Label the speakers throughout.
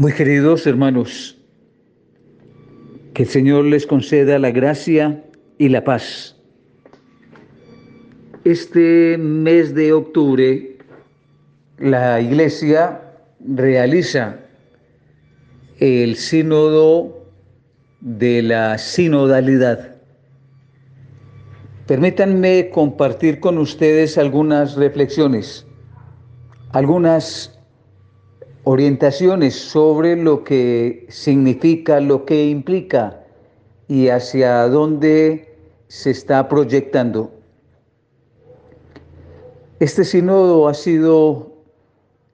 Speaker 1: Muy queridos hermanos, que el Señor les conceda la gracia y la paz. Este mes de octubre, la Iglesia realiza el sínodo de la sinodalidad. Permítanme compartir con ustedes algunas reflexiones, algunas orientaciones sobre lo que significa, lo que implica y hacia dónde se está proyectando. Este sínodo ha sido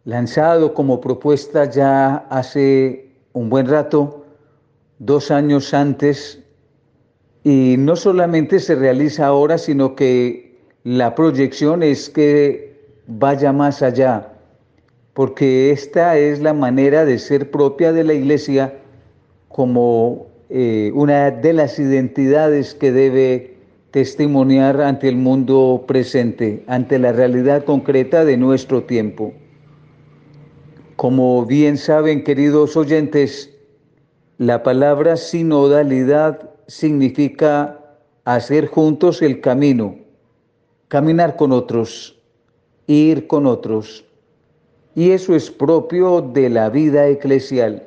Speaker 1: lanzado como propuesta ya hace un buen rato, dos años antes, y no solamente se realiza ahora, sino que la proyección es que vaya más allá porque esta es la manera de ser propia de la iglesia como eh, una de las identidades que debe testimoniar ante el mundo presente, ante la realidad concreta de nuestro tiempo. Como bien saben, queridos oyentes, la palabra sinodalidad significa hacer juntos el camino, caminar con otros, ir con otros y eso es propio de la vida eclesial.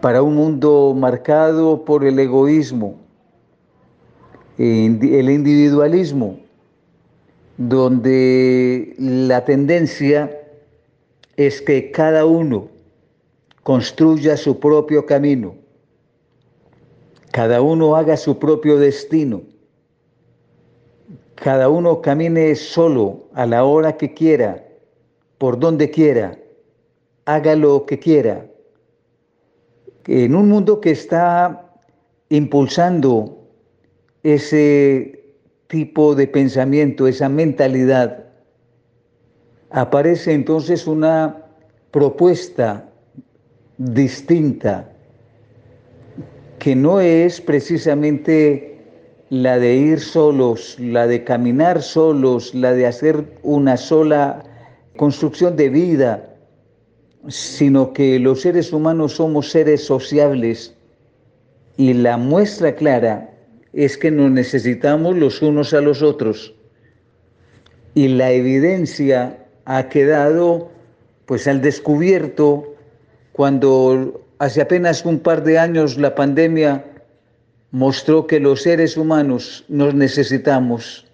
Speaker 1: Para un mundo marcado por el egoísmo, el individualismo, donde la tendencia es que cada uno construya su propio camino, cada uno haga su propio destino cada uno camine solo a la hora que quiera, por donde quiera, haga lo que quiera. En un mundo que está impulsando ese tipo de pensamiento, esa mentalidad, aparece entonces una propuesta distinta que no es precisamente la de ir solos, la de caminar solos, la de hacer una sola construcción de vida, sino que los seres humanos somos seres sociables y la muestra clara es que nos necesitamos los unos a los otros. Y la evidencia ha quedado pues al descubierto cuando hace apenas un par de años la pandemia mostró que los seres humanos nos necesitamos,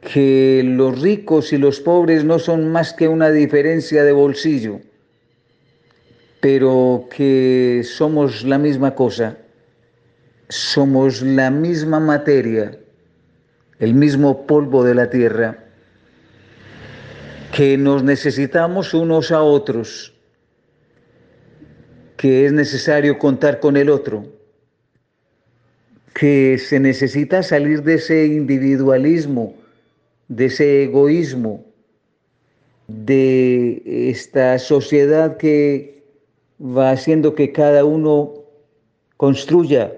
Speaker 1: que los ricos y los pobres no son más que una diferencia de bolsillo, pero que somos la misma cosa, somos la misma materia, el mismo polvo de la tierra, que nos necesitamos unos a otros, que es necesario contar con el otro que se necesita salir de ese individualismo, de ese egoísmo, de esta sociedad que va haciendo que cada uno construya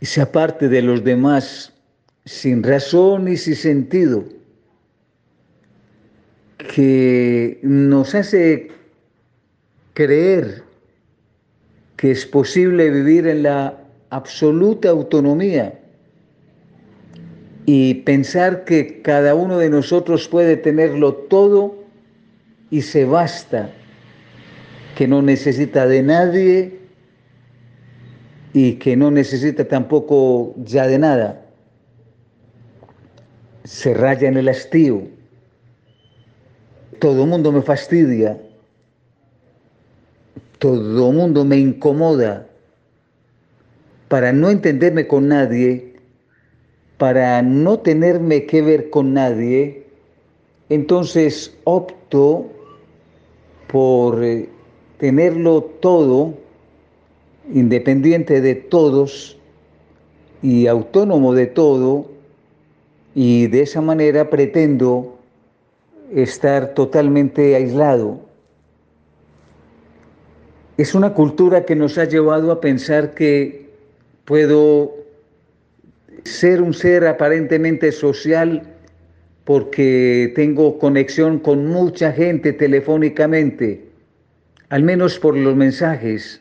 Speaker 1: y se aparte de los demás sin razón y sin sentido, que nos hace creer que es posible vivir en la absoluta autonomía y pensar que cada uno de nosotros puede tenerlo todo y se basta, que no necesita de nadie y que no necesita tampoco ya de nada. Se raya en el hastío. Todo el mundo me fastidia todo mundo me incomoda, para no entenderme con nadie, para no tenerme que ver con nadie, entonces opto por eh, tenerlo todo, independiente de todos y autónomo de todo, y de esa manera pretendo estar totalmente aislado. Es una cultura que nos ha llevado a pensar que puedo ser un ser aparentemente social porque tengo conexión con mucha gente telefónicamente, al menos por los mensajes,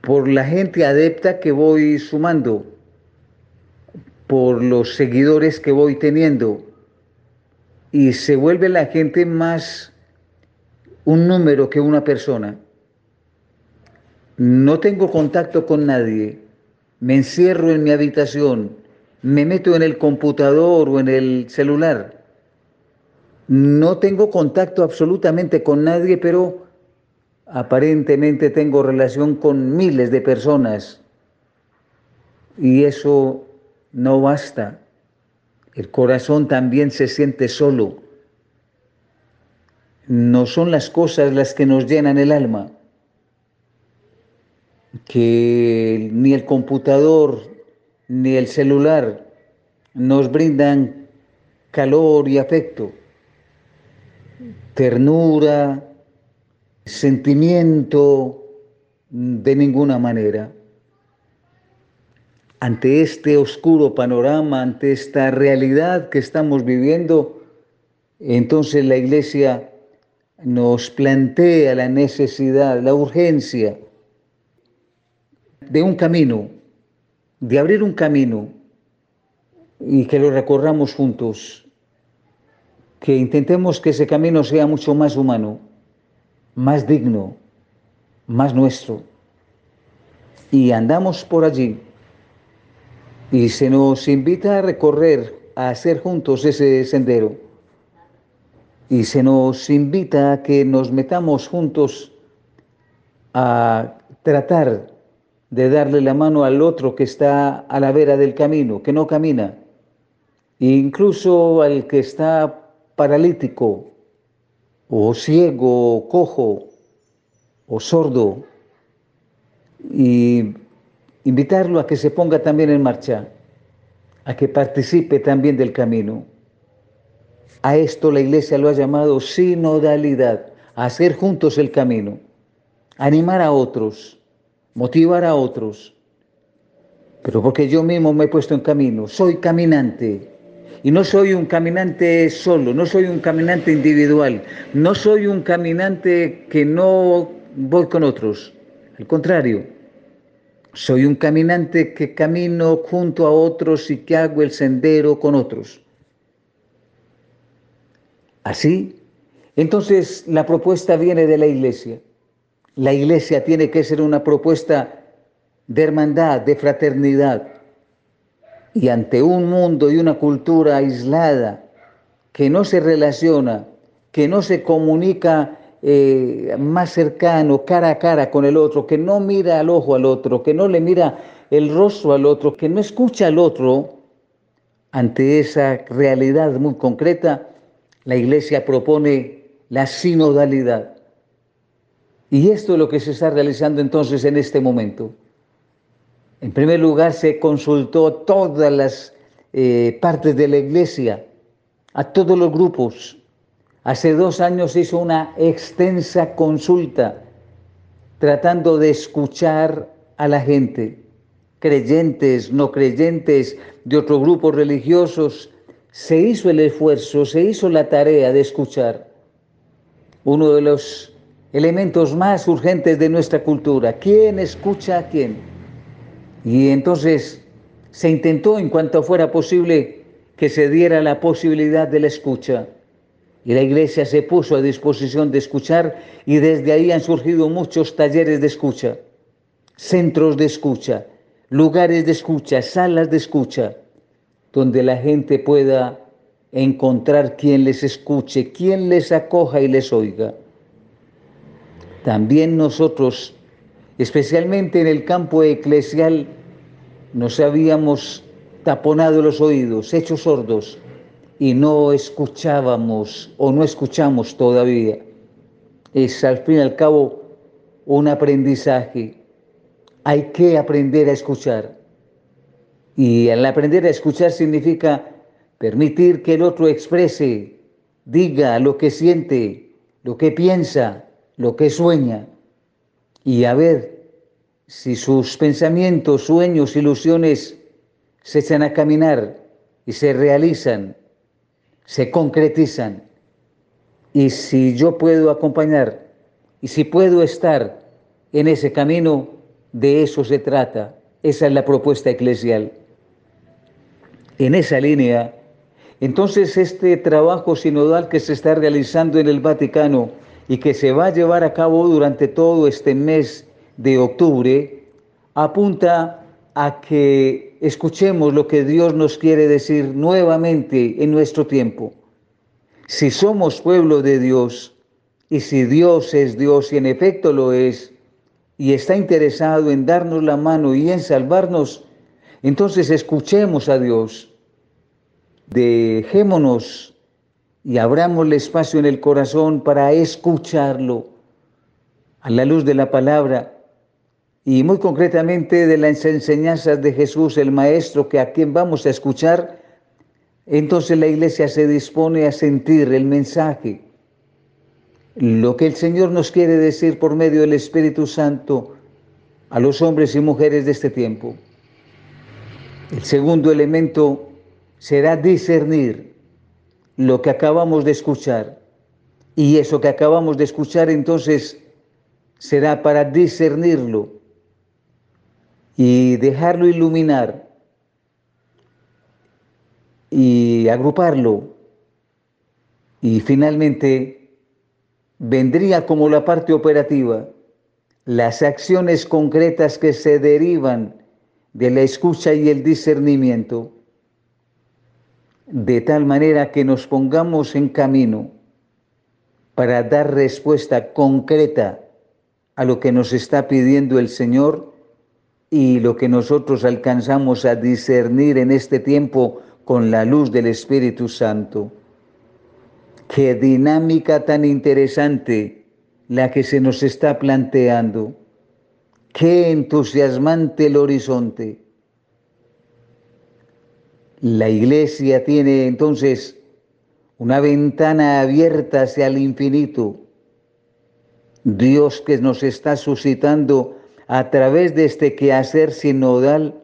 Speaker 1: por la gente adepta que voy sumando, por los seguidores que voy teniendo, y se vuelve la gente más un número que una persona. No tengo contacto con nadie, me encierro en mi habitación, me meto en el computador o en el celular. No tengo contacto absolutamente con nadie, pero aparentemente tengo relación con miles de personas. Y eso no basta. El corazón también se siente solo. No son las cosas las que nos llenan el alma, que ni el computador ni el celular nos brindan calor y afecto, ternura, sentimiento, de ninguna manera. Ante este oscuro panorama, ante esta realidad que estamos viviendo, entonces la iglesia nos plantea la necesidad, la urgencia de un camino, de abrir un camino y que lo recorramos juntos, que intentemos que ese camino sea mucho más humano, más digno, más nuestro. Y andamos por allí y se nos invita a recorrer, a hacer juntos ese sendero. Y se nos invita a que nos metamos juntos a tratar de darle la mano al otro que está a la vera del camino, que no camina, e incluso al que está paralítico, o ciego, o cojo, o sordo, y invitarlo a que se ponga también en marcha, a que participe también del camino. A esto la iglesia lo ha llamado sinodalidad, hacer juntos el camino, animar a otros motivar a otros, pero porque yo mismo me he puesto en camino, soy caminante. Y no soy un caminante solo, no soy un caminante individual, no soy un caminante que no voy con otros. Al contrario, soy un caminante que camino junto a otros y que hago el sendero con otros. Así, entonces la propuesta viene de la iglesia. La iglesia tiene que ser una propuesta de hermandad, de fraternidad. Y ante un mundo y una cultura aislada, que no se relaciona, que no se comunica eh, más cercano, cara a cara con el otro, que no mira al ojo al otro, que no le mira el rostro al otro, que no escucha al otro, ante esa realidad muy concreta, la iglesia propone la sinodalidad. Y esto es lo que se está realizando entonces en este momento. En primer lugar, se consultó todas las eh, partes de la iglesia, a todos los grupos. Hace dos años se hizo una extensa consulta tratando de escuchar a la gente, creyentes, no creyentes, de otros grupos religiosos. Se hizo el esfuerzo, se hizo la tarea de escuchar. Uno de los elementos más urgentes de nuestra cultura. ¿Quién escucha a quién? Y entonces se intentó en cuanto fuera posible que se diera la posibilidad de la escucha. Y la iglesia se puso a disposición de escuchar y desde ahí han surgido muchos talleres de escucha, centros de escucha, lugares de escucha, salas de escucha, donde la gente pueda encontrar quien les escuche, quien les acoja y les oiga. También nosotros, especialmente en el campo eclesial, nos habíamos taponado los oídos, hechos sordos, y no escuchábamos o no escuchamos todavía. Es al fin y al cabo un aprendizaje. Hay que aprender a escuchar. Y al aprender a escuchar significa permitir que el otro exprese, diga lo que siente, lo que piensa, lo que sueña y a ver si sus pensamientos, sueños, ilusiones se echan a caminar y se realizan, se concretizan. Y si yo puedo acompañar y si puedo estar en ese camino, de eso se trata. Esa es la propuesta eclesial. En esa línea, entonces este trabajo sinodal que se está realizando en el Vaticano y que se va a llevar a cabo durante todo este mes de octubre, apunta a que escuchemos lo que Dios nos quiere decir nuevamente en nuestro tiempo. Si somos pueblo de Dios y si Dios es Dios y en efecto lo es, y está interesado en darnos la mano y en salvarnos, entonces escuchemos a Dios, dejémonos y abramos el espacio en el corazón para escucharlo a la luz de la palabra y muy concretamente de las enseñanzas de Jesús, el Maestro, que a quien vamos a escuchar, entonces la iglesia se dispone a sentir el mensaje, lo que el Señor nos quiere decir por medio del Espíritu Santo a los hombres y mujeres de este tiempo. El segundo elemento será discernir lo que acabamos de escuchar. Y eso que acabamos de escuchar entonces será para discernirlo y dejarlo iluminar y agruparlo. Y finalmente vendría como la parte operativa las acciones concretas que se derivan de la escucha y el discernimiento, de tal manera que nos pongamos en camino para dar respuesta concreta a lo que nos está pidiendo el Señor y lo que nosotros alcanzamos a discernir en este tiempo con la luz del Espíritu Santo. Qué dinámica tan interesante la que se nos está planteando. Qué entusiasmante el horizonte. La iglesia tiene entonces una ventana abierta hacia el infinito. Dios que nos está suscitando a través de este quehacer sinodal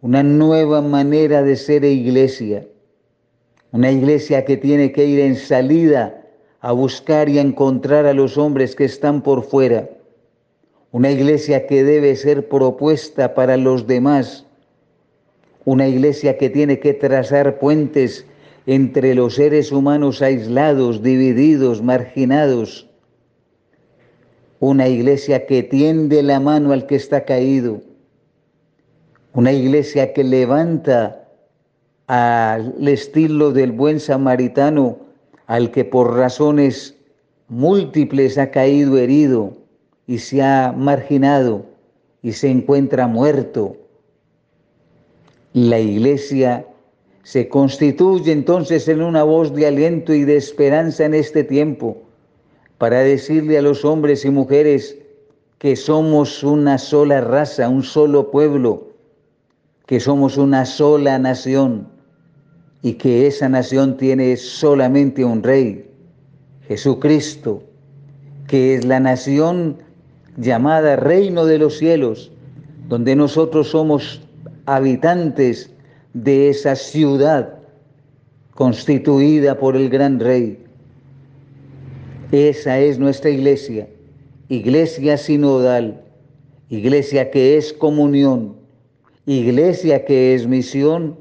Speaker 1: una nueva manera de ser iglesia, una iglesia que tiene que ir en salida a buscar y a encontrar a los hombres que están por fuera, una iglesia que debe ser propuesta para los demás, una iglesia que tiene que trazar puentes entre los seres humanos aislados, divididos, marginados, una iglesia que tiende la mano al que está caído, una iglesia que levanta al estilo del buen samaritano al que por razones múltiples ha caído herido y se ha marginado y se encuentra muerto. La iglesia se constituye entonces en una voz de aliento y de esperanza en este tiempo para decirle a los hombres y mujeres que somos una sola raza, un solo pueblo, que somos una sola nación y que esa nación tiene solamente un rey, Jesucristo, que es la nación llamada reino de los cielos, donde nosotros somos habitantes de esa ciudad constituida por el gran rey. Esa es nuestra iglesia, iglesia sinodal, iglesia que es comunión, iglesia que es misión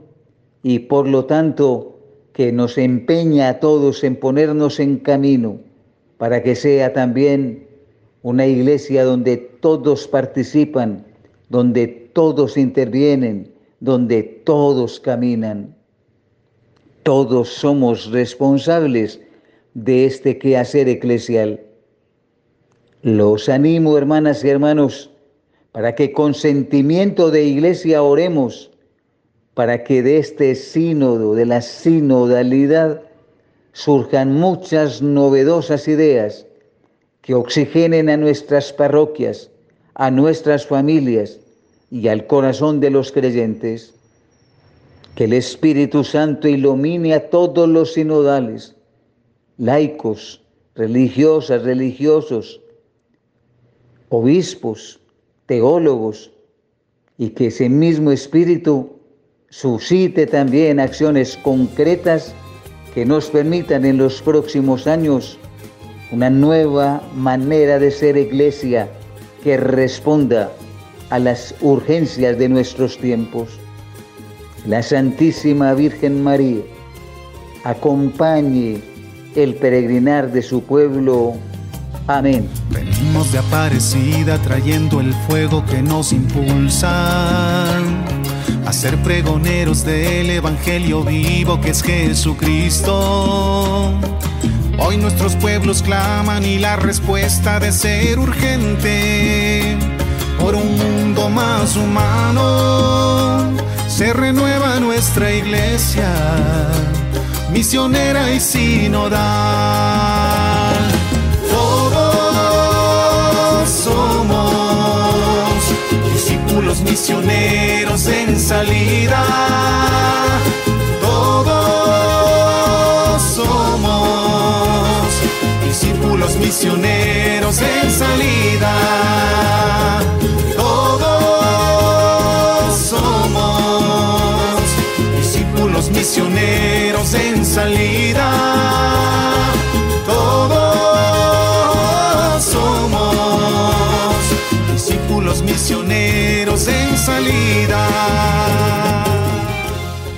Speaker 1: y por lo tanto que nos empeña a todos en ponernos en camino para que sea también una iglesia donde todos participan, donde todos intervienen, donde todos caminan. Todos somos responsables de este quehacer eclesial. Los animo, hermanas y hermanos, para que con sentimiento de iglesia oremos, para que de este sínodo, de la sinodalidad, surjan muchas novedosas ideas que oxigenen a nuestras parroquias, a nuestras familias y al corazón de los creyentes. Que el Espíritu Santo ilumine a todos los sinodales laicos, religiosas, religiosos, obispos, teólogos, y que ese mismo espíritu suscite también acciones concretas que nos permitan en los próximos años una nueva manera de ser iglesia que responda a las urgencias de nuestros tiempos. La Santísima Virgen María acompañe el peregrinar de su pueblo. Amén.
Speaker 2: Venimos de Aparecida trayendo el fuego que nos impulsa a ser pregoneros del Evangelio vivo que es Jesucristo. Hoy nuestros pueblos claman y la respuesta de ser urgente por un mundo más humano se renueva nuestra iglesia misionera y sinodal. Todos somos discípulos misioneros en salida. Todos somos discípulos misioneros en salida. Salida. Todos somos discípulos misioneros en salida.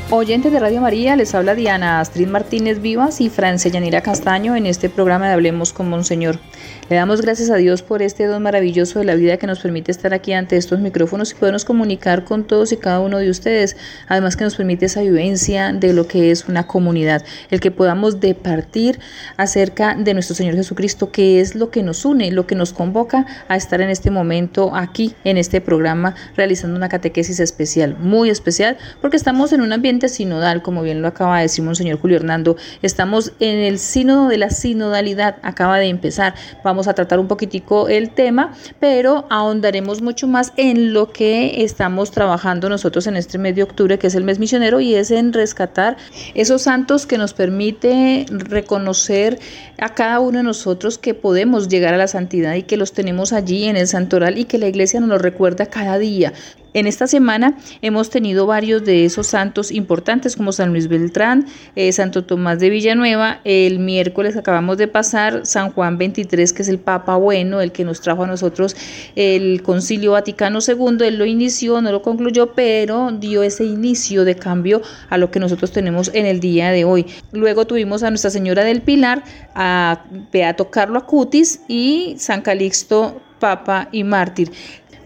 Speaker 3: Oyentes de Radio María, les habla Diana Astrid Martínez Vivas y Francia Yanira Castaño en este programa de Hablemos con Monseñor. Le damos gracias a Dios por este don maravilloso de la vida que nos permite estar aquí ante estos micrófonos y podernos comunicar con todos y cada uno de ustedes. Además que nos permite esa vivencia de lo que es una comunidad, el que podamos departir acerca de nuestro Señor Jesucristo, que es lo que nos une, lo que nos convoca a estar en este momento aquí en este programa realizando una catequesis especial, muy especial, porque estamos en un ambiente sinodal, como bien lo acaba de decir Monseñor Julio Hernando. Estamos en el sínodo de la sinodalidad, acaba de empezar. Vamos a tratar un poquitico el tema, pero ahondaremos mucho más en lo que estamos trabajando nosotros en este mes de octubre, que es el mes misionero, y es en rescatar esos santos que nos permite reconocer a cada uno de nosotros que podemos llegar a la santidad y que los tenemos allí en el santoral y que la iglesia nos lo recuerda cada día. En esta semana hemos tenido varios de esos santos importantes como San Luis Beltrán, eh, Santo Tomás de Villanueva, el miércoles acabamos de pasar San Juan 23, que es el Papa Bueno, el que nos trajo a nosotros el Concilio Vaticano II, él lo inició, no lo concluyó, pero dio ese inicio de cambio a lo que nosotros tenemos en el día de hoy. Luego tuvimos a Nuestra Señora del Pilar, a Beato Carlo Acutis y San Calixto Papa y Mártir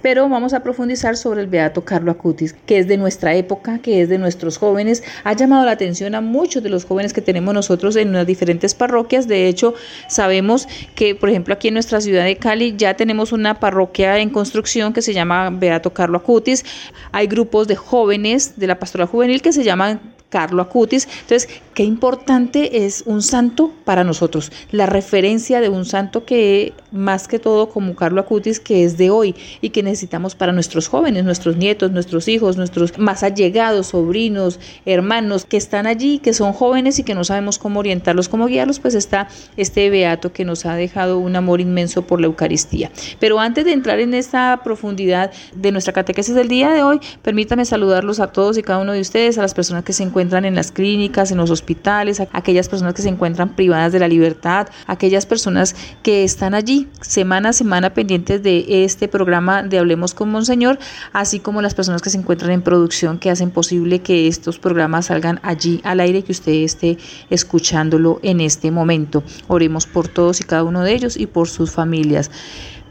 Speaker 3: pero vamos a profundizar sobre el Beato Carlo Acutis, que es de nuestra época, que es de nuestros jóvenes, ha llamado la atención a muchos de los jóvenes que tenemos nosotros en las diferentes parroquias, de hecho sabemos que por ejemplo aquí en nuestra ciudad de Cali ya tenemos una parroquia en construcción que se llama Beato Carlo Acutis, hay grupos de jóvenes de la pastoral juvenil que se llaman Carlo Acutis. Entonces, qué importante es un santo para nosotros, la referencia de un santo que más que todo como Carlo Acutis, que es de hoy y que necesitamos para nuestros jóvenes, nuestros nietos, nuestros hijos, nuestros más allegados, sobrinos, hermanos que están allí, que son jóvenes y que no sabemos cómo orientarlos, cómo guiarlos, pues está este beato que nos ha dejado un amor inmenso por la Eucaristía. Pero antes de entrar en esta profundidad de nuestra catequesis del día de hoy, permítame saludarlos a todos y cada uno de ustedes, a las personas que se encuentran encuentran en las clínicas, en los hospitales, aquellas personas que se encuentran privadas de la libertad, aquellas personas que están allí semana a semana pendientes de este programa de Hablemos con Monseñor, así como las personas que se encuentran en producción que hacen posible que estos programas salgan allí al aire, que usted esté escuchándolo en este momento. Oremos por todos y cada uno de ellos y por sus familias.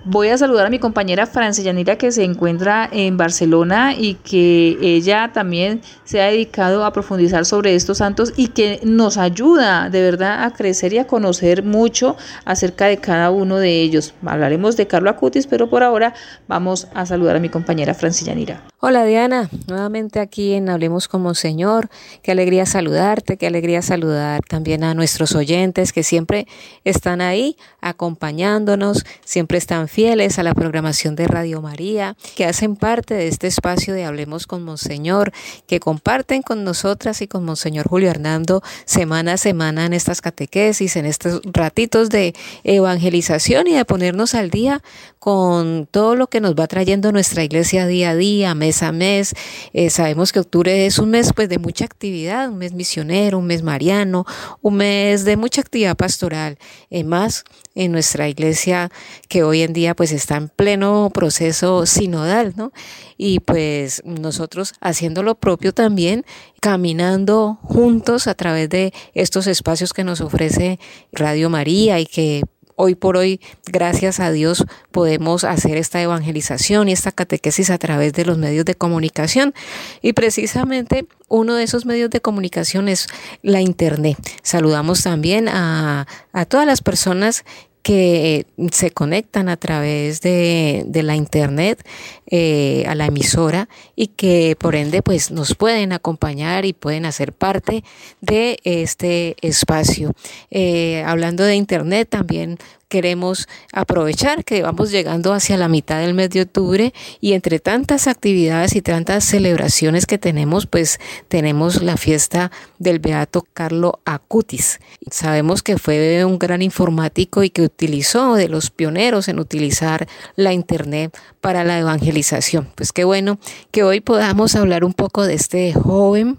Speaker 3: Voy a saludar a mi compañera Francia Yanira que se encuentra en Barcelona y que ella también se ha dedicado a profundizar sobre estos santos y que nos ayuda de verdad a crecer y a conocer mucho acerca de cada uno de ellos. Hablaremos de Carlo Acutis, pero por ahora vamos a saludar a mi compañera Francia Yanira.
Speaker 4: Hola Diana, nuevamente aquí en Hablemos como Señor. Qué alegría saludarte, qué alegría saludar también a nuestros oyentes que siempre están ahí acompañándonos, siempre están fieles a la programación de Radio María, que hacen parte de este espacio de Hablemos con Monseñor, que comparten con nosotras y con Monseñor Julio Hernando semana a semana en estas catequesis, en estos ratitos de evangelización y de ponernos al día con todo lo que nos va trayendo nuestra iglesia día a día, mes a mes. Eh, sabemos que octubre es un mes pues de mucha actividad, un mes misionero, un mes mariano, un mes de mucha actividad pastoral. Eh, más en nuestra iglesia que hoy en día pues está en pleno proceso sinodal, ¿no? Y pues nosotros haciendo lo propio también, caminando juntos a través de estos espacios que nos ofrece Radio María y que hoy por hoy, gracias a Dios, podemos hacer esta evangelización y esta catequesis a través de los medios de comunicación. Y precisamente uno de esos medios de comunicación es la Internet. Saludamos también a, todas las personas que se conectan a través de, la internet eh, a la emisora y que por ende pues nos pueden acompañar y pueden hacer parte de este espacio. Eh, hablando de internet también queremos aprovechar que vamos llegando hacia la mitad del mes de octubre y entre tantas actividades y tantas celebraciones que tenemos, pues tenemos la fiesta del Beato Carlo Acutis. Sabemos que fue un gran informático y que utilizó de los pioneros en utilizar la Internet para la evangelización. Pues qué bueno que hoy podamos hablar un poco de este joven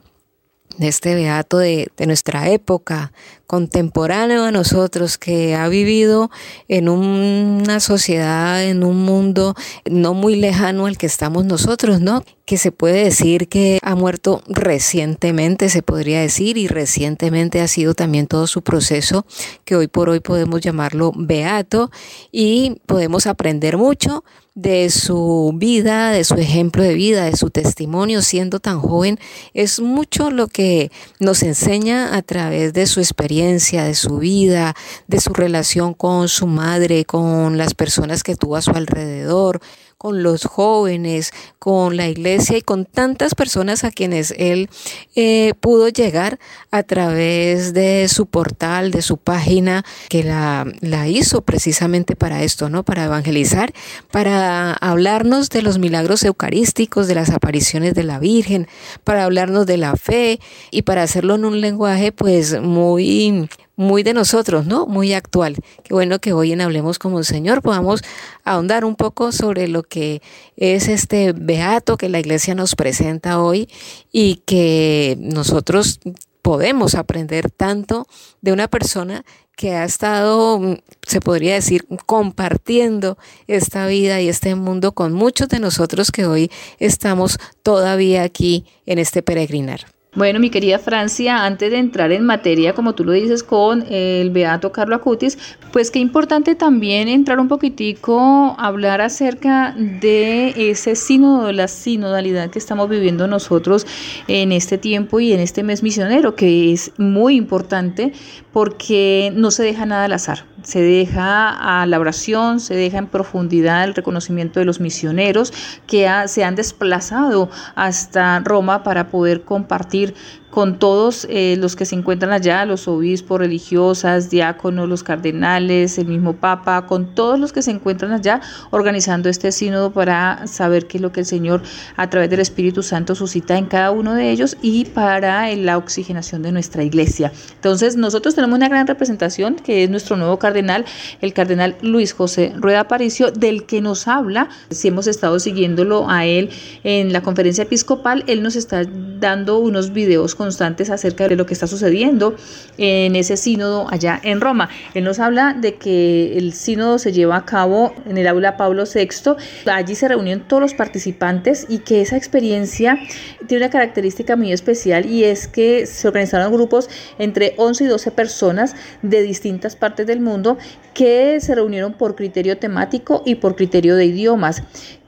Speaker 4: de este beato de, nuestra época, contemporáneo a nosotros, que ha vivido en una sociedad, en un mundo no muy lejano al que estamos nosotros, ¿no? Que se puede decir que ha muerto recientemente, se podría decir, y recientemente ha sido también todo su proceso, que hoy por hoy podemos llamarlo beato, y podemos aprender mucho de su vida, de su ejemplo de vida, de su testimonio siendo tan joven, es mucho lo que nos enseña a través de su experiencia, de su vida, de su relación con su madre, con las personas que tuvo a su alrededor, con los jóvenes, con la iglesia y con tantas personas a quienes él eh, pudo llegar a través de su portal, de su página, que la, la hizo precisamente para esto, ¿no? Para evangelizar, para hablarnos de los milagros eucarísticos, de las apariciones de la Virgen, para hablarnos de la fe y para hacerlo en un lenguaje pues muy muy de nosotros, ¿no? Muy actual. Qué bueno que hoy en Hablemos como el Señor podamos ahondar un poco sobre lo que es este beato que la iglesia nos presenta hoy y que nosotros podemos aprender tanto de una persona que ha estado, se podría decir, compartiendo esta vida y este mundo con muchos de nosotros que hoy estamos todavía aquí en este peregrinar.
Speaker 3: Bueno, mi querida Francia, antes de entrar en materia, como tú lo dices, con el Beato Carlo Acutis, pues qué importante también entrar un poquitico, hablar acerca de ese sínodo, la sinodalidad que estamos viviendo nosotros en este tiempo y en este mes misionero, que es muy importante porque no se deja nada al azar se deja a la oración, se deja en profundidad el reconocimiento de los misioneros que se han desplazado hasta Roma para poder compartir con todos eh, los que se encuentran allá, los obispos, religiosas, diáconos, los cardenales, el mismo papa, con todos los que se encuentran allá organizando este sínodo para saber qué es lo que el Señor a través del Espíritu Santo suscita en cada uno de ellos y para la oxigenación de nuestra iglesia. Entonces nosotros tenemos una gran representación que es nuestro nuevo cardenal, el cardenal Luis José Rueda Aparicio, del que nos habla, si hemos estado siguiéndolo a él en la conferencia episcopal, él nos está dando unos videos constantes acerca de lo que está sucediendo en ese sínodo allá en Roma. Él nos habla de que el sínodo se lleva a cabo en el aula Pablo VI, allí se reunieron todos los participantes y que esa experiencia tiene una característica muy especial y es que se organizaron grupos entre 11 y 12 personas de distintas partes del mundo que se reunieron por criterio temático y por criterio de idiomas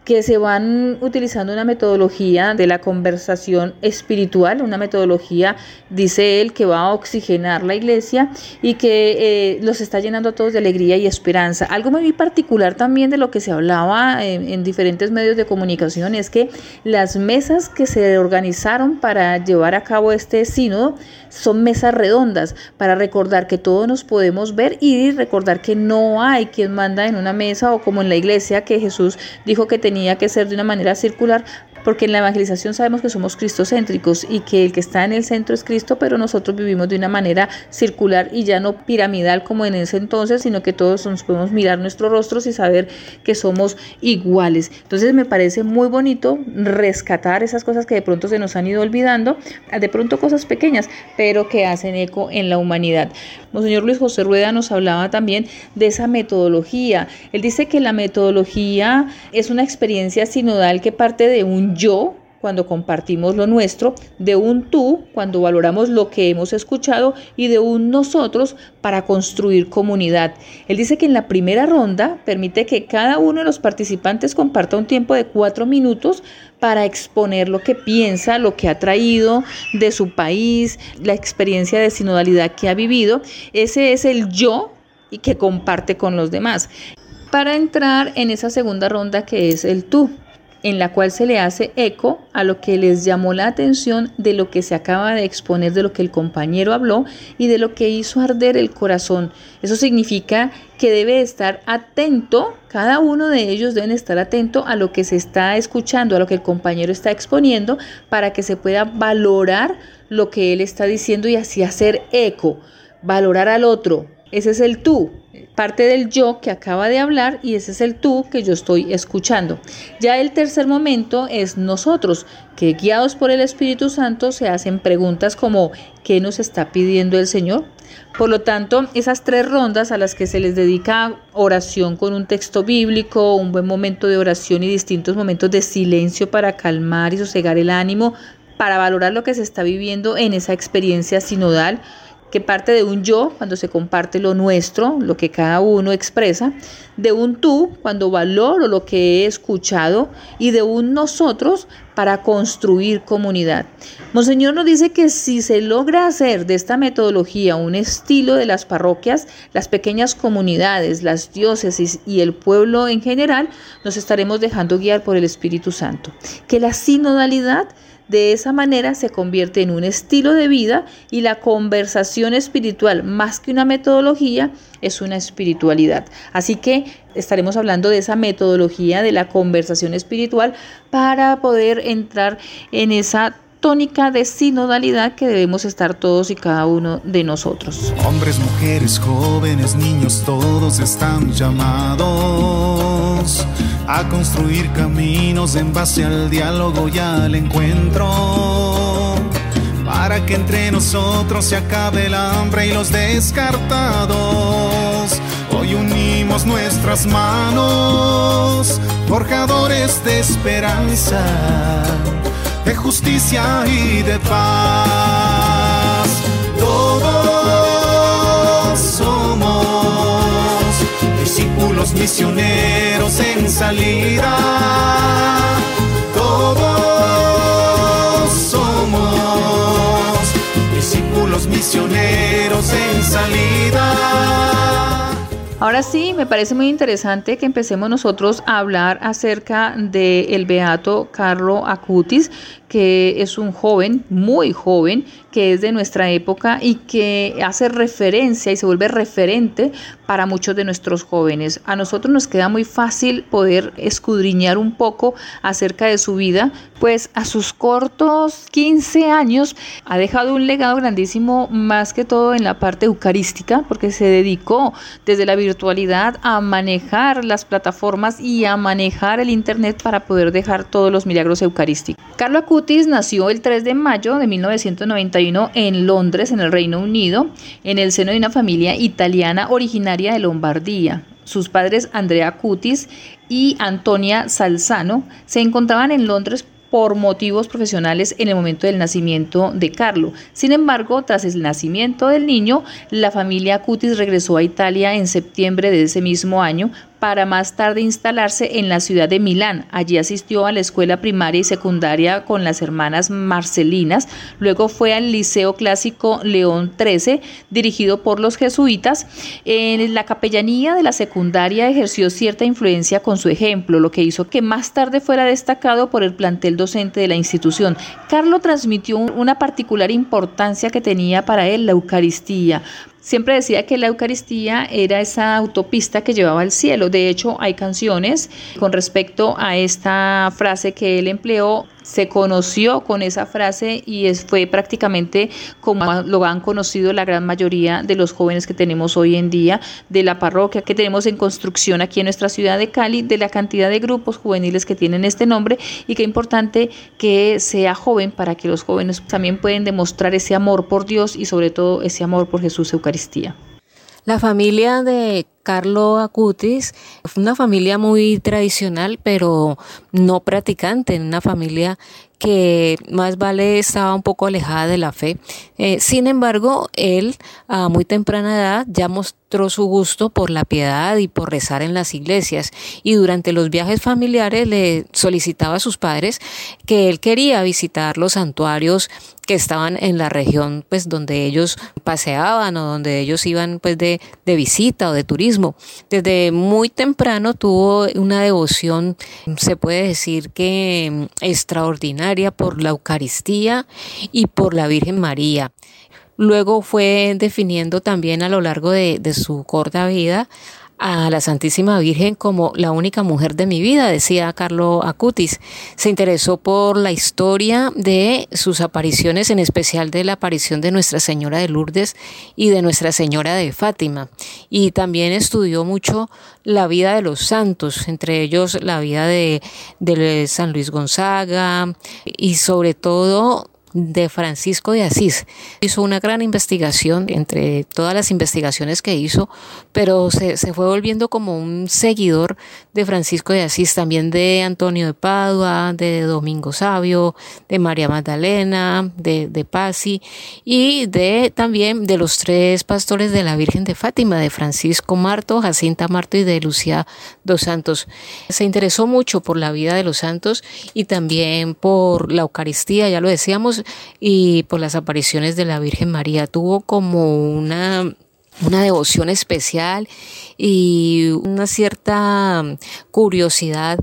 Speaker 3: que se van utilizando una metodología de la conversación espiritual, una metodología, dice él, que va a oxigenar la iglesia y que eh, los está llenando a todos de alegría y esperanza. Algo muy particular también de lo que se hablaba en, en diferentes medios de comunicación es que las mesas que se organizaron para llevar a cabo este sínodo son mesas redondas para recordar que todos nos podemos ver y recordar que no hay quien manda en una mesa o como en la iglesia que Jesús dijo que tenía que ser de una manera circular porque en la evangelización sabemos que somos cristocéntricos y que el que está en el centro es Cristo, pero nosotros vivimos de una manera circular y ya no piramidal como en ese entonces, sino que todos nos podemos mirar nuestros rostros y saber que somos iguales. Entonces me parece muy bonito rescatar esas cosas que de pronto se nos han ido olvidando, de pronto cosas pequeñas, pero que hacen eco en la humanidad. Monseñor Luis José Rueda nos hablaba también de esa metodología. Él dice que la metodología es una experiencia sinodal que parte de un yo, cuando compartimos lo nuestro, de un tú cuando valoramos lo que hemos escuchado y de un nosotros para construir comunidad. Él dice que en la primera ronda permite que cada uno de los participantes comparta un tiempo de cuatro minutos para exponer lo que piensa, lo que ha traído de su país, la experiencia de sinodalidad que ha vivido. Ese es el yo y que comparte con los demás. Para entrar en esa segunda ronda que es el tú en la cual se le hace eco a lo que les llamó la atención de lo que se acaba de exponer, de lo que el compañero habló y de lo que hizo arder el corazón. Eso significa que debe estar atento, cada uno de ellos deben estar atento a lo que se está escuchando, a lo que el compañero está exponiendo, para que se pueda valorar lo que él está diciendo y así hacer eco, valorar al otro. Ese es el tú, parte del yo que acaba de hablar y ese es el tú que yo estoy escuchando. Ya el tercer momento es nosotros, que guiados por el Espíritu Santo se hacen preguntas como ¿qué nos está pidiendo el Señor? Por lo tanto, esas tres rondas a las que se les dedica oración con un texto bíblico, un buen momento de oración y distintos momentos de silencio para calmar y sosegar el ánimo, para valorar lo que se está viviendo en esa experiencia sinodal, que parte de un yo cuando se comparte lo nuestro, lo que cada uno expresa, de un tú cuando valoro lo que he escuchado y de un nosotros para construir comunidad. Monseñor nos dice que si se logra hacer de esta metodología un estilo de las parroquias, las pequeñas comunidades, las diócesis y el pueblo en general, nos estaremos dejando guiar por el Espíritu Santo. Que la sinodalidad de esa manera se convierte en un estilo de vida y la conversación espiritual, más que una metodología, es una espiritualidad. Así que estaremos hablando de esa metodología de la conversación espiritual para poder entrar en esa tónica de sinodalidad que debemos estar todos y cada uno de nosotros.
Speaker 2: Hombres, mujeres, jóvenes, niños, todos están llamados a construir caminos en base al diálogo y al encuentro. Para que entre nosotros se acabe el hambre y los descartados. Hoy unimos nuestras manos, forjadores de esperanza de justicia y de paz. Misioneros en salida. Todos somos discípulos misioneros en salida.
Speaker 3: Ahora sí, me parece muy interesante que empecemos nosotros a hablar acerca del beato Carlo Acutis, que es un joven, muy joven, que es de nuestra época y que hace referencia y se vuelve referente para muchos de nuestros jóvenes. A nosotros nos queda muy fácil poder escudriñar un poco acerca de su vida, pues a sus cortos 15 años ha dejado un legado grandísimo más que todo en la parte eucarística, porque se dedicó desde la virtualidad a manejar las plataformas y a manejar el Internet para poder dejar todos los milagros eucarísticos. Carlo Acutis nació el 3 de mayo de 1991 en Londres, en el Reino Unido, en el seno de una familia italiana originaria de Lombardía. Sus padres Andrea Acutis y Antonia Salzano se encontraban en Londres por motivos profesionales en el momento del nacimiento de Carlo. Sin embargo, tras el nacimiento del niño, la familia Acutis regresó a Italia en septiembre de ese mismo año para más tarde instalarse en la ciudad de Milán. Allí asistió a la escuela primaria y secundaria con las hermanas Marcelinas. Luego fue al Liceo Clásico León XIII, dirigido por los jesuitas. En la capellanía de la secundaria ejerció cierta influencia con su ejemplo, lo que hizo que más tarde fuera destacado por el plantel docente de la institución. Carlo transmitió una particular importancia que tenía para él la Eucaristía, Siempre decía que la Eucaristía era esa autopista que llevaba al cielo. De hecho, hay canciones con respecto a esta frase que él empleó se conoció con esa frase y es, fue prácticamente como lo han conocido la gran mayoría de los jóvenes que tenemos hoy en día, de la parroquia que tenemos en construcción aquí en nuestra ciudad de Cali, de la cantidad de grupos juveniles que tienen este nombre y qué importante que sea joven para que los jóvenes también pueden demostrar ese amor por Dios y sobre todo ese amor por Jesús Eucaristía.
Speaker 4: La familia de Carlo Acutis fue una familia muy tradicional, pero no practicante, una familia que más vale estaba un poco alejada de la fe. Eh, sin embargo, él a muy temprana edad ya mostró su gusto por la piedad y por rezar en las iglesias y durante los viajes familiares le solicitaba a sus padres que él quería visitar los santuarios que estaban en la región pues donde ellos paseaban o donde ellos iban pues de, de visita o de turismo. Desde muy temprano tuvo una devoción, se puede decir que extraordinaria por la Eucaristía y por la Virgen María. Luego fue definiendo también a lo largo de, su corta vida a la Santísima Virgen como la única mujer de mi vida, decía Carlo Acutis. Se interesó por la historia de sus apariciones, en especial de la aparición de Nuestra Señora de Lourdes y de Nuestra Señora de Fátima. Y también estudió mucho la vida de los santos, entre ellos la vida de San Luis Gonzaga y sobre todo de Francisco de Asís. Hizo una gran investigación entre todas las investigaciones que hizo, pero se, fue volviendo como un seguidor de Francisco de Asís, también de Antonio de Padua, de Domingo Sabio, de María Magdalena, de, de y de también de los tres pastores de la Virgen de Fátima, de Francisco Marto, Jacinta Marto y de Lucía dos Santos. Se interesó mucho por la vida de los santos y también por la Eucaristía, ya lo decíamos, y por las apariciones de la Virgen María. Tuvo como una una devoción especial y una cierta curiosidad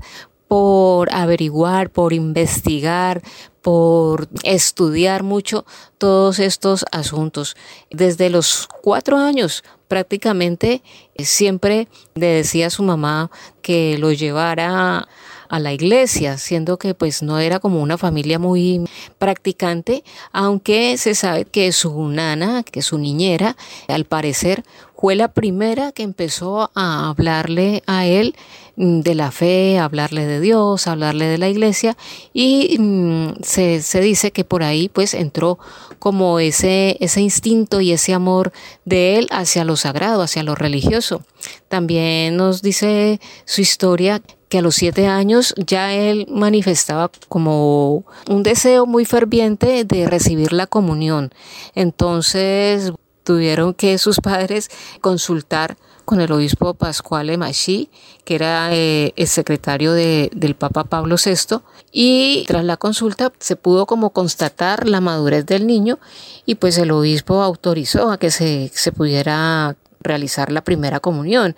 Speaker 4: por averiguar, por investigar, por estudiar mucho todos estos asuntos. Desde los cuatro años prácticamente siempre le decía a su mamá que lo llevara a la iglesia, siendo que pues no era como una familia muy practicante, aunque se sabe que su nana, que su niñera, al parecer fue la primera que empezó a hablarle a él mm, de la fe, hablarle de Dios, hablarle de la iglesia y mm, se, se, dice que por ahí pues entró como ese, ese instinto y ese amor de él hacia lo sagrado, hacia lo religioso. También nos dice su historia que a los siete años ya él manifestaba como un deseo muy ferviente de recibir la comunión. Entonces tuvieron que sus padres consultar con el obispo Pascual Machi, que era eh, el secretario del Papa Pablo VI, y tras la consulta se pudo como constatar la madurez del niño y pues el obispo autorizó a que se, se pudiera realizar la primera comunión.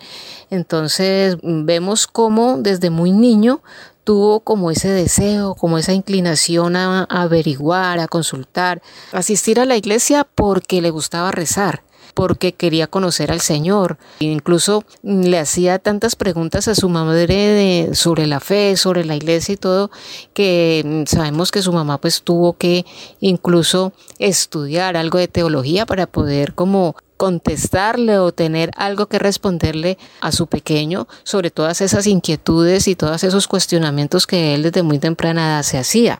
Speaker 4: Entonces vemos cómo desde muy niño tuvo como ese deseo, como esa inclinación a, averiguar, a consultar, asistir a la iglesia porque le gustaba rezar porque quería conocer al Señor. Incluso le hacía tantas preguntas a su madre sobre la fe, sobre la iglesia y todo, que sabemos que su mamá pues tuvo que incluso estudiar algo de teología para poder como contestarle o tener algo que responderle a su pequeño sobre todas esas inquietudes y todos esos cuestionamientos que él desde muy temprana edad se hacía.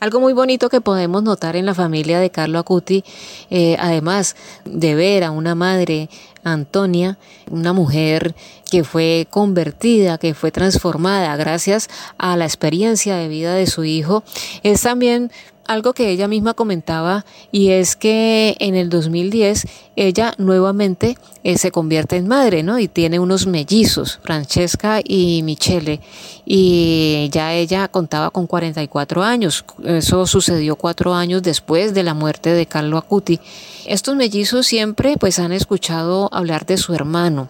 Speaker 4: Algo muy bonito que podemos notar en la familia de Carlo Acuti, eh, además de ver a una madre, Antonia, una mujer que fue convertida, que fue transformada gracias a la experiencia de vida de su hijo, es también algo que ella misma comentaba y es que en el 2010 ella nuevamente eh, se convierte en madre, ¿no? Y tiene unos mellizos, Francesca y Michele, y ya ella contaba con 44 años. Eso sucedió cuatro años después de la muerte de Carlo Acuti. Estos mellizos siempre pues han escuchado hablar de su hermano,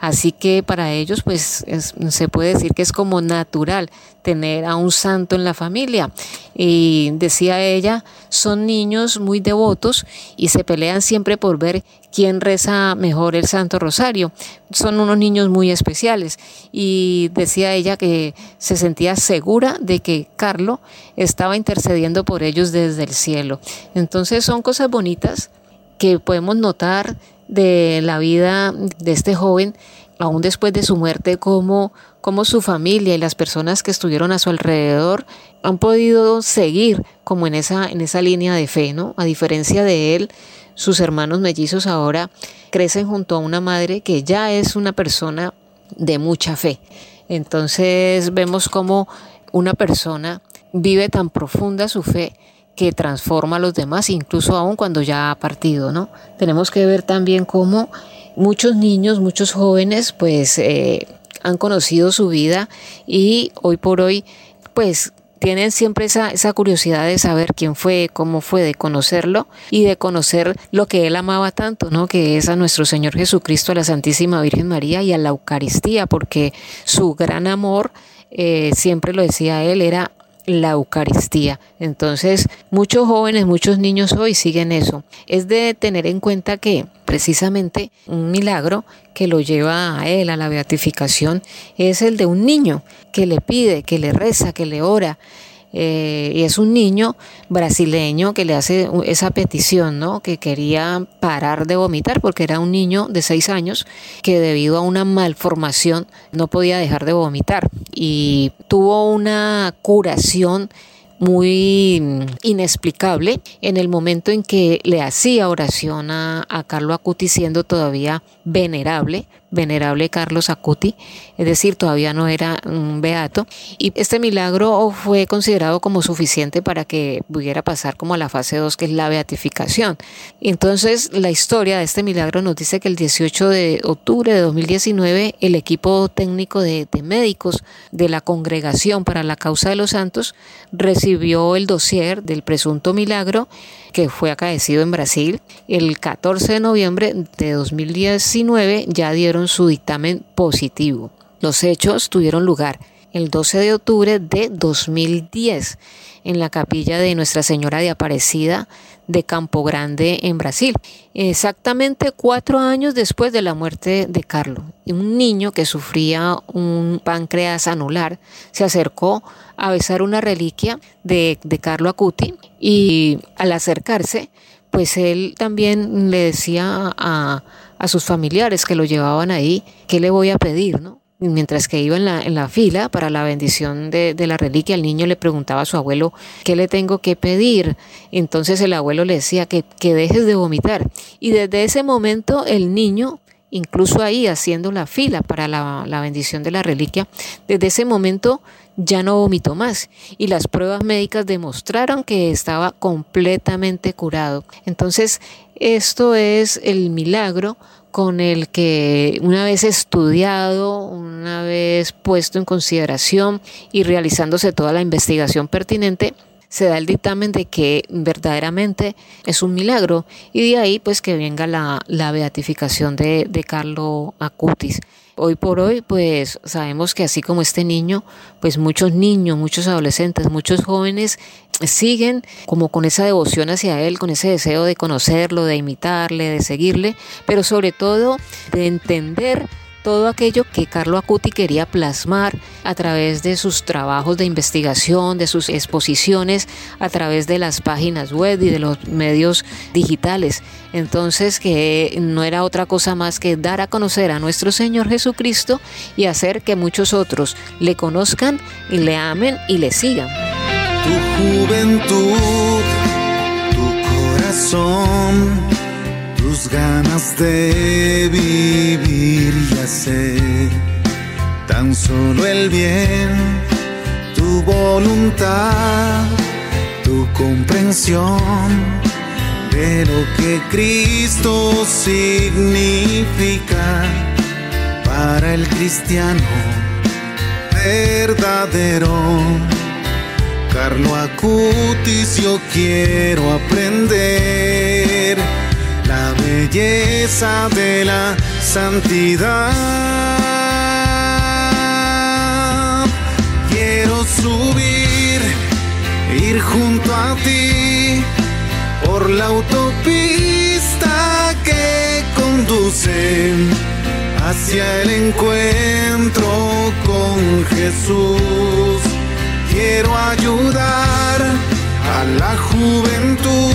Speaker 4: Así que para ellos, pues se puede decir que es como natural tener a un santo en la familia. Y decía ella, son niños muy devotos y se pelean siempre por ver quién reza mejor el Santo Rosario. Son unos niños muy especiales. Y decía ella que se sentía segura de que Carlo estaba intercediendo por ellos desde el cielo. Entonces son cosas bonitas que podemos notar de la vida de este joven, aún después de su muerte, cómo, cómo su familia y las personas que estuvieron a su alrededor han podido seguir como en esa, en esa línea de fe, ¿no? A diferencia de él, sus hermanos mellizos ahora crecen junto a una madre que ya es una persona de mucha fe. Entonces vemos cómo una persona vive tan profunda su fe que transforma a los demás, incluso aún cuando ya ha partido, ¿no? Tenemos que ver también cómo muchos niños, muchos jóvenes, pues eh, han conocido su vida y hoy por hoy, pues tienen siempre esa, curiosidad de saber quién fue, cómo fue, de conocerlo y de conocer lo que él amaba tanto, ¿no? Que es a nuestro Señor Jesucristo, a la Santísima Virgen María y a la Eucaristía, porque su gran amor, eh, siempre lo decía él, era la Eucaristía. Entonces, muchos jóvenes, muchos niños hoy siguen eso. Es de tener en cuenta que precisamente un milagro que lo lleva a él a la beatificación es el de un niño que le pide, que le reza, que le ora eh, y es un niño brasileño que le hace esa petición, ¿no? Que quería parar de vomitar porque era un niño de seis años que debido a una malformación no podía dejar de vomitar y tuvo una curación muy inexplicable en el momento en que le hacía oración a, a Carlo Acuti siendo todavía venerable, venerable Carlos Acuti, es decir, todavía no era un beato, y este milagro fue considerado como suficiente para que pudiera pasar como a la fase 2, que es la beatificación. Entonces, la historia de este milagro nos dice que el 18 de octubre de 2019, el equipo técnico de, médicos de la Congregación para la Causa de los Santos recibió el dossier del presunto milagro que fue acaecido en Brasil. El 14 de noviembre de 2019 ya su dictamen positivo. Los hechos tuvieron lugar el 12 de octubre de 2010 en la capilla de Nuestra Señora de Aparecida de Campo Grande en Brasil, exactamente cuatro años después de la muerte de Carlos. Un niño que sufría un páncreas anular se acercó a besar una reliquia de, de Carlo Acuti y al acercarse, pues él también le decía a, a sus familiares que lo llevaban ahí, ¿qué le voy a pedir? ¿no? mientras que iba en la, en la fila para la bendición de, de, la reliquia, el niño le preguntaba a su abuelo, ¿qué le tengo que pedir? Entonces el abuelo le decía que, que dejes de vomitar. Y desde ese momento el niño, incluso ahí haciendo la fila para la, la bendición de la reliquia, desde ese momento ya no vomitó más y las pruebas médicas demostraron que estaba completamente curado. Entonces, esto es el milagro con el que una vez estudiado, una vez puesto en consideración y realizándose toda la investigación pertinente, se da el dictamen de que verdaderamente es un milagro y de ahí pues que venga la, beatificación de, de Carlo Acutis. Hoy por hoy, pues sabemos que así como este niño, pues muchos niños, muchos adolescentes, muchos jóvenes siguen como con esa devoción hacia él, con ese deseo de conocerlo, de imitarle, de seguirle, pero sobre todo de entender todo aquello que Carlo Acuti quería plasmar a través de sus trabajos de investigación, de sus exposiciones, a través de las páginas web y de los medios digitales. Entonces que no era otra cosa más que dar a conocer a nuestro Señor Jesucristo y hacer que muchos otros le conozcan y le amen y le sigan.
Speaker 2: Tu juventud, tu corazón tus ganas de vivir y hacer tan solo el bien, tu voluntad, tu comprensión de lo que Cristo significa para el cristiano verdadero. Carlo Acutis, yo quiero aprender belleza de la santidad. Quiero subir, ir junto a ti por la autopista que conduce hacia el encuentro con Jesús. Quiero ayudar a la juventud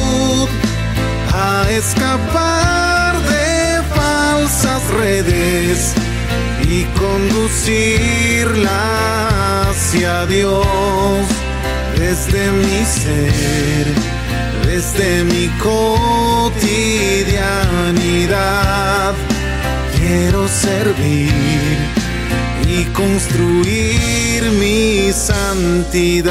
Speaker 2: conducirla hacia Dios desde mi ser, desde mi cotidianidad. Quiero servir y construir mi santidad.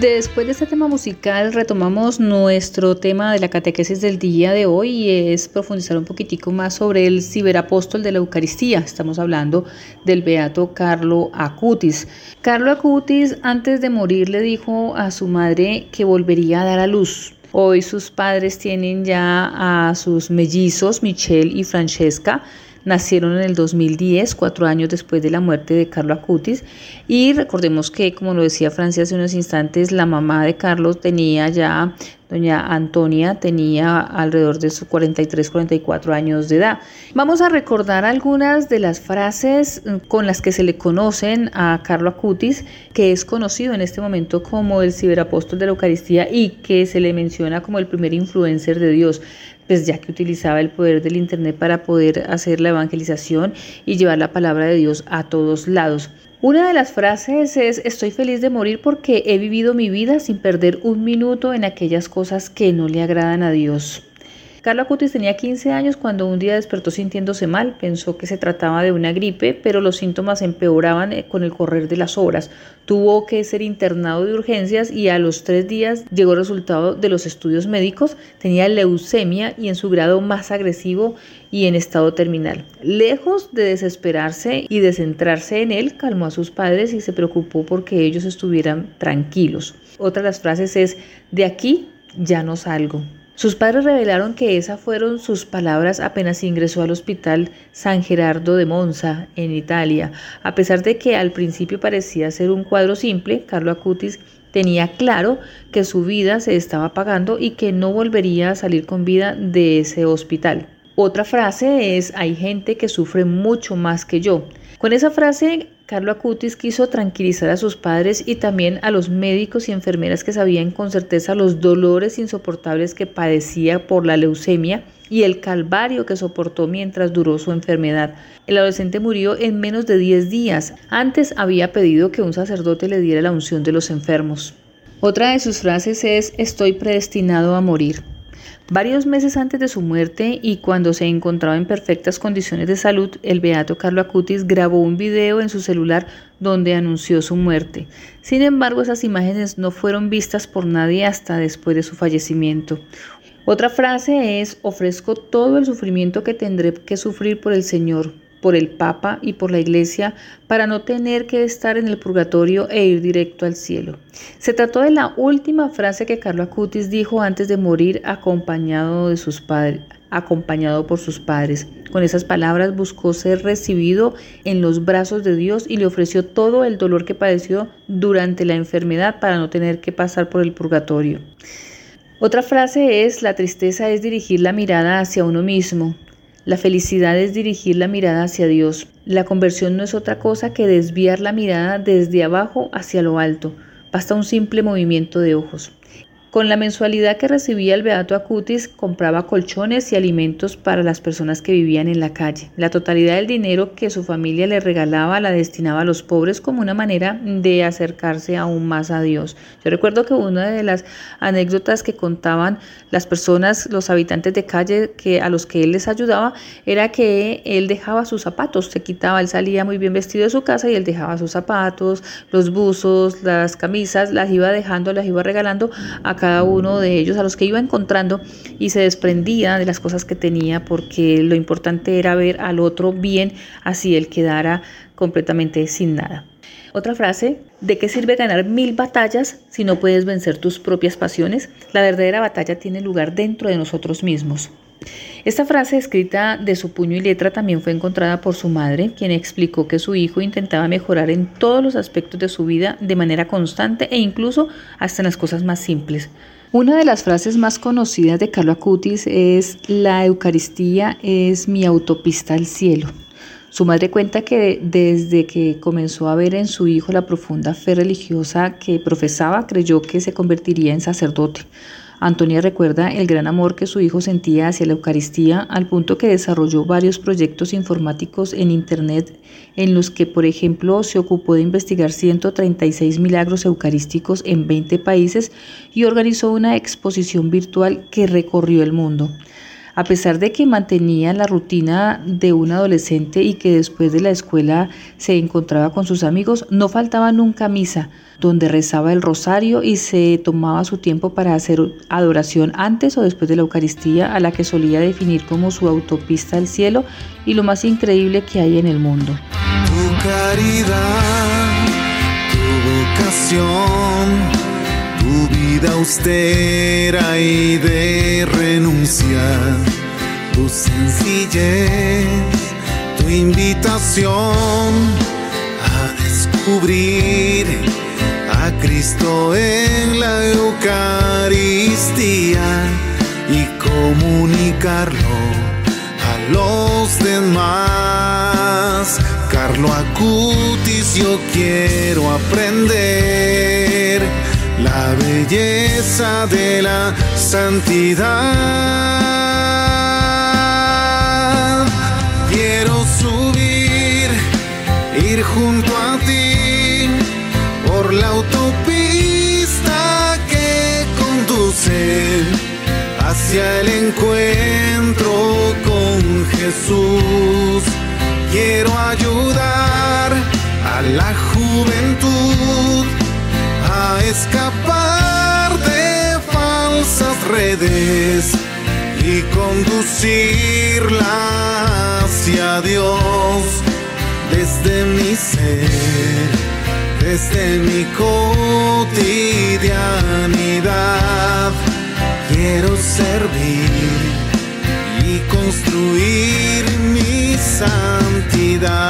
Speaker 3: Después de este tema musical retomamos nuestro tema de la catequesis del día de hoy y es profundizar un poquitico más sobre el ciberapóstol de la Eucaristía. Estamos hablando del beato Carlo Acutis. Carlo Acutis antes de morir le dijo a su madre que volvería a dar a luz. Hoy sus padres tienen ya a sus mellizos, Michelle y Francesca, nacieron en el 2010, cuatro años después de la muerte de Carlos Acutis. Y recordemos que, como lo decía Francia hace unos instantes, la mamá de Carlos tenía ya, doña Antonia, tenía alrededor de sus 43, 44 años de edad. Vamos a recordar algunas de las frases mm, con las que se le conocen a Carlos Acutis, que es conocido en este momento como el ciberapóstol de la Eucaristía y que se le menciona como el primer influencer de Dios pues ya que utilizaba el poder del Internet para poder hacer la evangelización y llevar la palabra de Dios a todos lados. Una de las frases es, estoy feliz de morir porque he vivido mi vida sin perder un minuto en aquellas cosas que no le agradan a Dios. Carlos Acutis tenía 15 años cuando un día despertó sintiéndose mal. Pensó que se trataba de una gripe, pero los síntomas empeoraban eh, con el correr de las horas. Tuvo que ser internado de urgencias y a los tres días llegó el resultado de los estudios médicos. Tenía leucemia y en su grado más agresivo y en estado terminal. Lejos de desesperarse y de centrarse en él, calmó a sus padres y se preocupó porque ellos estuvieran tranquilos. Otra de las frases es, de aquí ya no salgo. Sus padres revelaron que esas fueron sus palabras apenas ingresó al hospital San Gerardo de Monza, en Italia. A pesar de que al principio parecía ser un cuadro simple, Carlo Acutis tenía claro que su vida se estaba apagando y que no volvería a salir con vida de ese hospital. Otra frase es, hay gente que sufre mucho más que yo. Con esa frase Carlo Acutis quiso tranquilizar a sus padres y también a los médicos y enfermeras que sabían con certeza los dolores insoportables que padecía por la leucemia y el calvario que soportó mientras duró su enfermedad. El adolescente murió en menos de 10 días. Antes había pedido que un sacerdote le diera la unción de los enfermos. Otra de sus frases es estoy predestinado a morir. Varios meses antes de su muerte y cuando se encontraba en perfectas condiciones de salud, el beato Carlo Acutis grabó un video en su celular donde anunció su muerte. Sin embargo, esas imágenes no fueron vistas por nadie hasta después de su fallecimiento. Otra frase es, ofrezco todo el sufrimiento que tendré que sufrir por el Señor, por el Papa y por la Iglesia para no tener que estar en el purgatorio e ir directo al cielo. Se trató de la última frase que Carlo Acutis dijo antes de morir acompañado de sus padres, acompañado por sus padres. Con esas palabras buscó ser recibido en los brazos de Dios y le ofreció todo el dolor que padeció durante la enfermedad para no tener que pasar por el purgatorio. Otra frase es, la tristeza es dirigir la mirada hacia uno mismo, la felicidad es dirigir la mirada hacia Dios. La conversión no es otra cosa que desviar la mirada desde abajo hacia lo alto. Basta un simple movimiento de ojos. Con la mensualidad que recibía el Beato Acutis, compraba colchones y alimentos para las personas que vivían en la calle. La totalidad del dinero que su familia le regalaba la destinaba a los pobres como una manera de acercarse aún más a Dios. Yo recuerdo que una de las anécdotas que contaban las personas, los habitantes de calle que a los que él les ayudaba, era que él dejaba sus zapatos, se quitaba, él salía muy bien vestido de su casa y él dejaba sus zapatos, los buzos, las camisas, las iba dejando, las iba regalando a cada uno de ellos, a los que iba encontrando y se desprendía de las cosas que tenía porque lo importante era ver al otro bien, así él quedara completamente sin nada. Otra frase, ¿de qué sirve ganar mil batallas si no puedes vencer tus propias pasiones? La verdadera batalla tiene lugar dentro de nosotros mismos. Esta frase escrita de su puño y letra también fue encontrada por su madre, quien explicó que su hijo intentaba mejorar en todos los aspectos de su vida de manera constante e incluso hasta en las cosas más simples. Una de las frases más conocidas de Carlo Acutis es la Eucaristía es mi autopista al cielo. Su madre cuenta que desde que comenzó a ver en su hijo la profunda fe religiosa que profesaba, creyó que se convertiría en sacerdote. Antonia recuerda el gran amor que su hijo sentía hacia la Eucaristía al punto que desarrolló varios proyectos informáticos en Internet en los que, por ejemplo, se ocupó de investigar 136 milagros eucarísticos en 20 países y organizó una exposición virtual que recorrió el mundo. A pesar de que mantenía la rutina de un adolescente y que después de la escuela se encontraba con sus amigos, no faltaba nunca misa, donde rezaba el rosario y se tomaba su tiempo para hacer adoración antes o después de la Eucaristía, a la que solía definir como su autopista al cielo y lo más increíble que hay en el mundo.
Speaker 2: Tu caridad, tu vocación vida austera y de renunciar, tu sencillez, tu invitación a descubrir a Cristo en la Eucaristía y comunicarlo a los demás. Carlo Acutis, yo quiero aprender la belleza de la santidad. Quiero subir, ir junto a ti por la autopista que conduce hacia el encuentro con Jesús. Quiero ayudar a la juventud escapar de falsas redes y conducirla hacia Dios desde mi ser, desde mi cotidianidad. Quiero servir y construir mi santidad.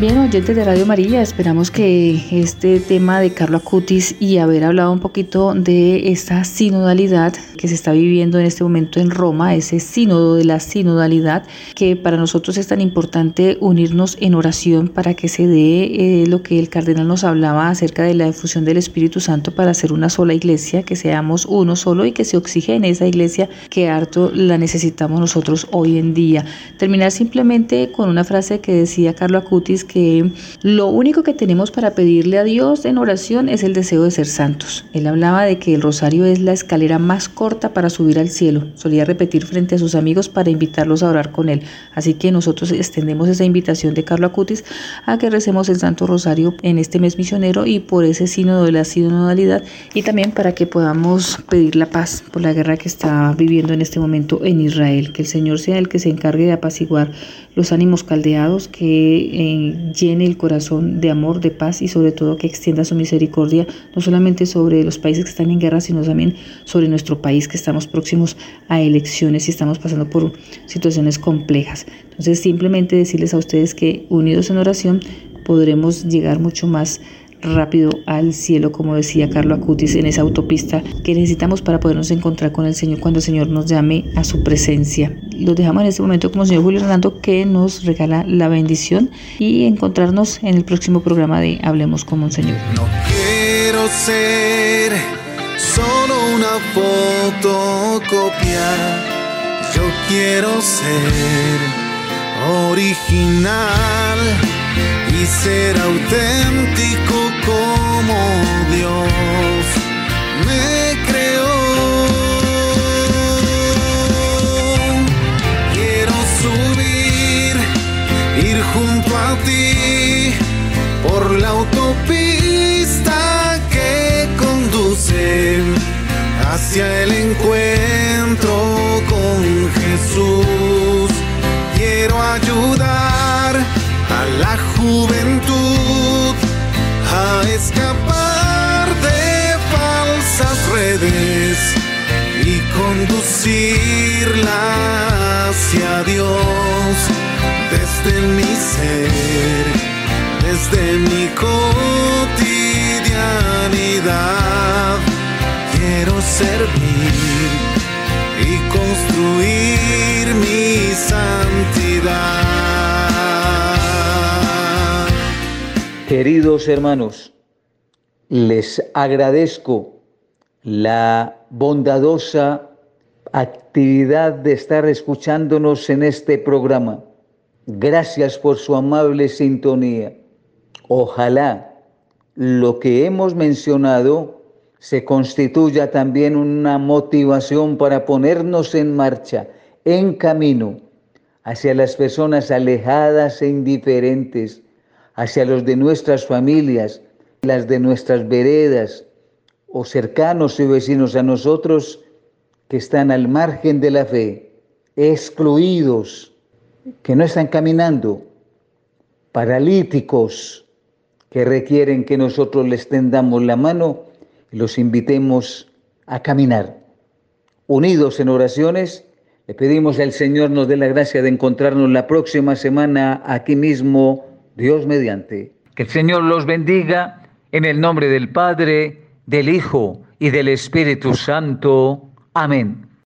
Speaker 3: Bien, oyentes de Radio María, esperamos que este tema de Carlo Acutis y haber hablado un poquito de esta sinodalidad que se está viviendo en este momento en Roma, ese sínodo de la sinodalidad, que para nosotros es tan importante unirnos en oración para que se dé eh, lo que el cardenal nos hablaba acerca de la difusión del Espíritu Santo para hacer una sola iglesia, que seamos uno solo y que se oxigene esa iglesia que harto la necesitamos nosotros hoy en día. Terminar simplemente con una frase que decía Carlo Acutis que lo único que tenemos para pedirle a Dios en oración es el deseo de ser santos. Él hablaba de que el rosario es la escalera más corta para subir al cielo. Solía repetir frente a sus amigos para invitarlos a orar con él. Así que nosotros extendemos esa invitación de Carlo Acutis a que recemos el Santo Rosario en este mes misionero y por ese sínodo de la sinodalidad y también para que podamos pedir la paz por la guerra que está viviendo en este momento en Israel. Que el Señor sea el que se encargue de apaciguar los ánimos caldeados, que eh, llene el corazón de amor, de paz y sobre todo que extienda su misericordia no solamente sobre los países que están en guerra, sino también sobre nuestro país que estamos próximos a elecciones y estamos pasando por situaciones complejas. Entonces simplemente decirles a ustedes que unidos en oración podremos llegar mucho más rápido al cielo, como decía Carlo Acutis, en esa autopista que necesitamos para podernos encontrar con el Señor cuando el Señor nos llame a su presencia. Los dejamos en este momento como señor Julio Hernando que nos regala la bendición y encontrarnos en el próximo programa de Hablemos como un Señor.
Speaker 2: No quiero ser solo una fotocopia, yo quiero ser original y ser auténtico como Dios me creó. Quiero subir, ir junto a ti por la autopista que conduce hacia el encuentro con Jesús. Quiero ayudar juventud a escapar de falsas redes y conducirla hacia Dios desde mi ser, desde mi cotidianidad. Quiero servir y construir
Speaker 1: Queridos hermanos, les agradezco la bondadosa actividad de estar escuchándonos en este programa. Gracias por su amable sintonía. Ojalá lo que hemos mencionado se constituya también una motivación para ponernos en marcha, en camino, hacia las personas alejadas e indiferentes, hacia los de nuestras familias, las de nuestras veredas o cercanos y vecinos a nosotros, que están al margen de la fe, excluidos, que no están caminando, paralíticos, que requieren que nosotros les tendamos la mano y los invitemos a caminar. Unidos en oraciones, le pedimos al Señor nos dé la gracia de encontrarnos la próxima semana aquí mismo, Dios mediante. Que el Señor los bendiga en el nombre del Padre, del Hijo y del Espíritu Santo. Amén.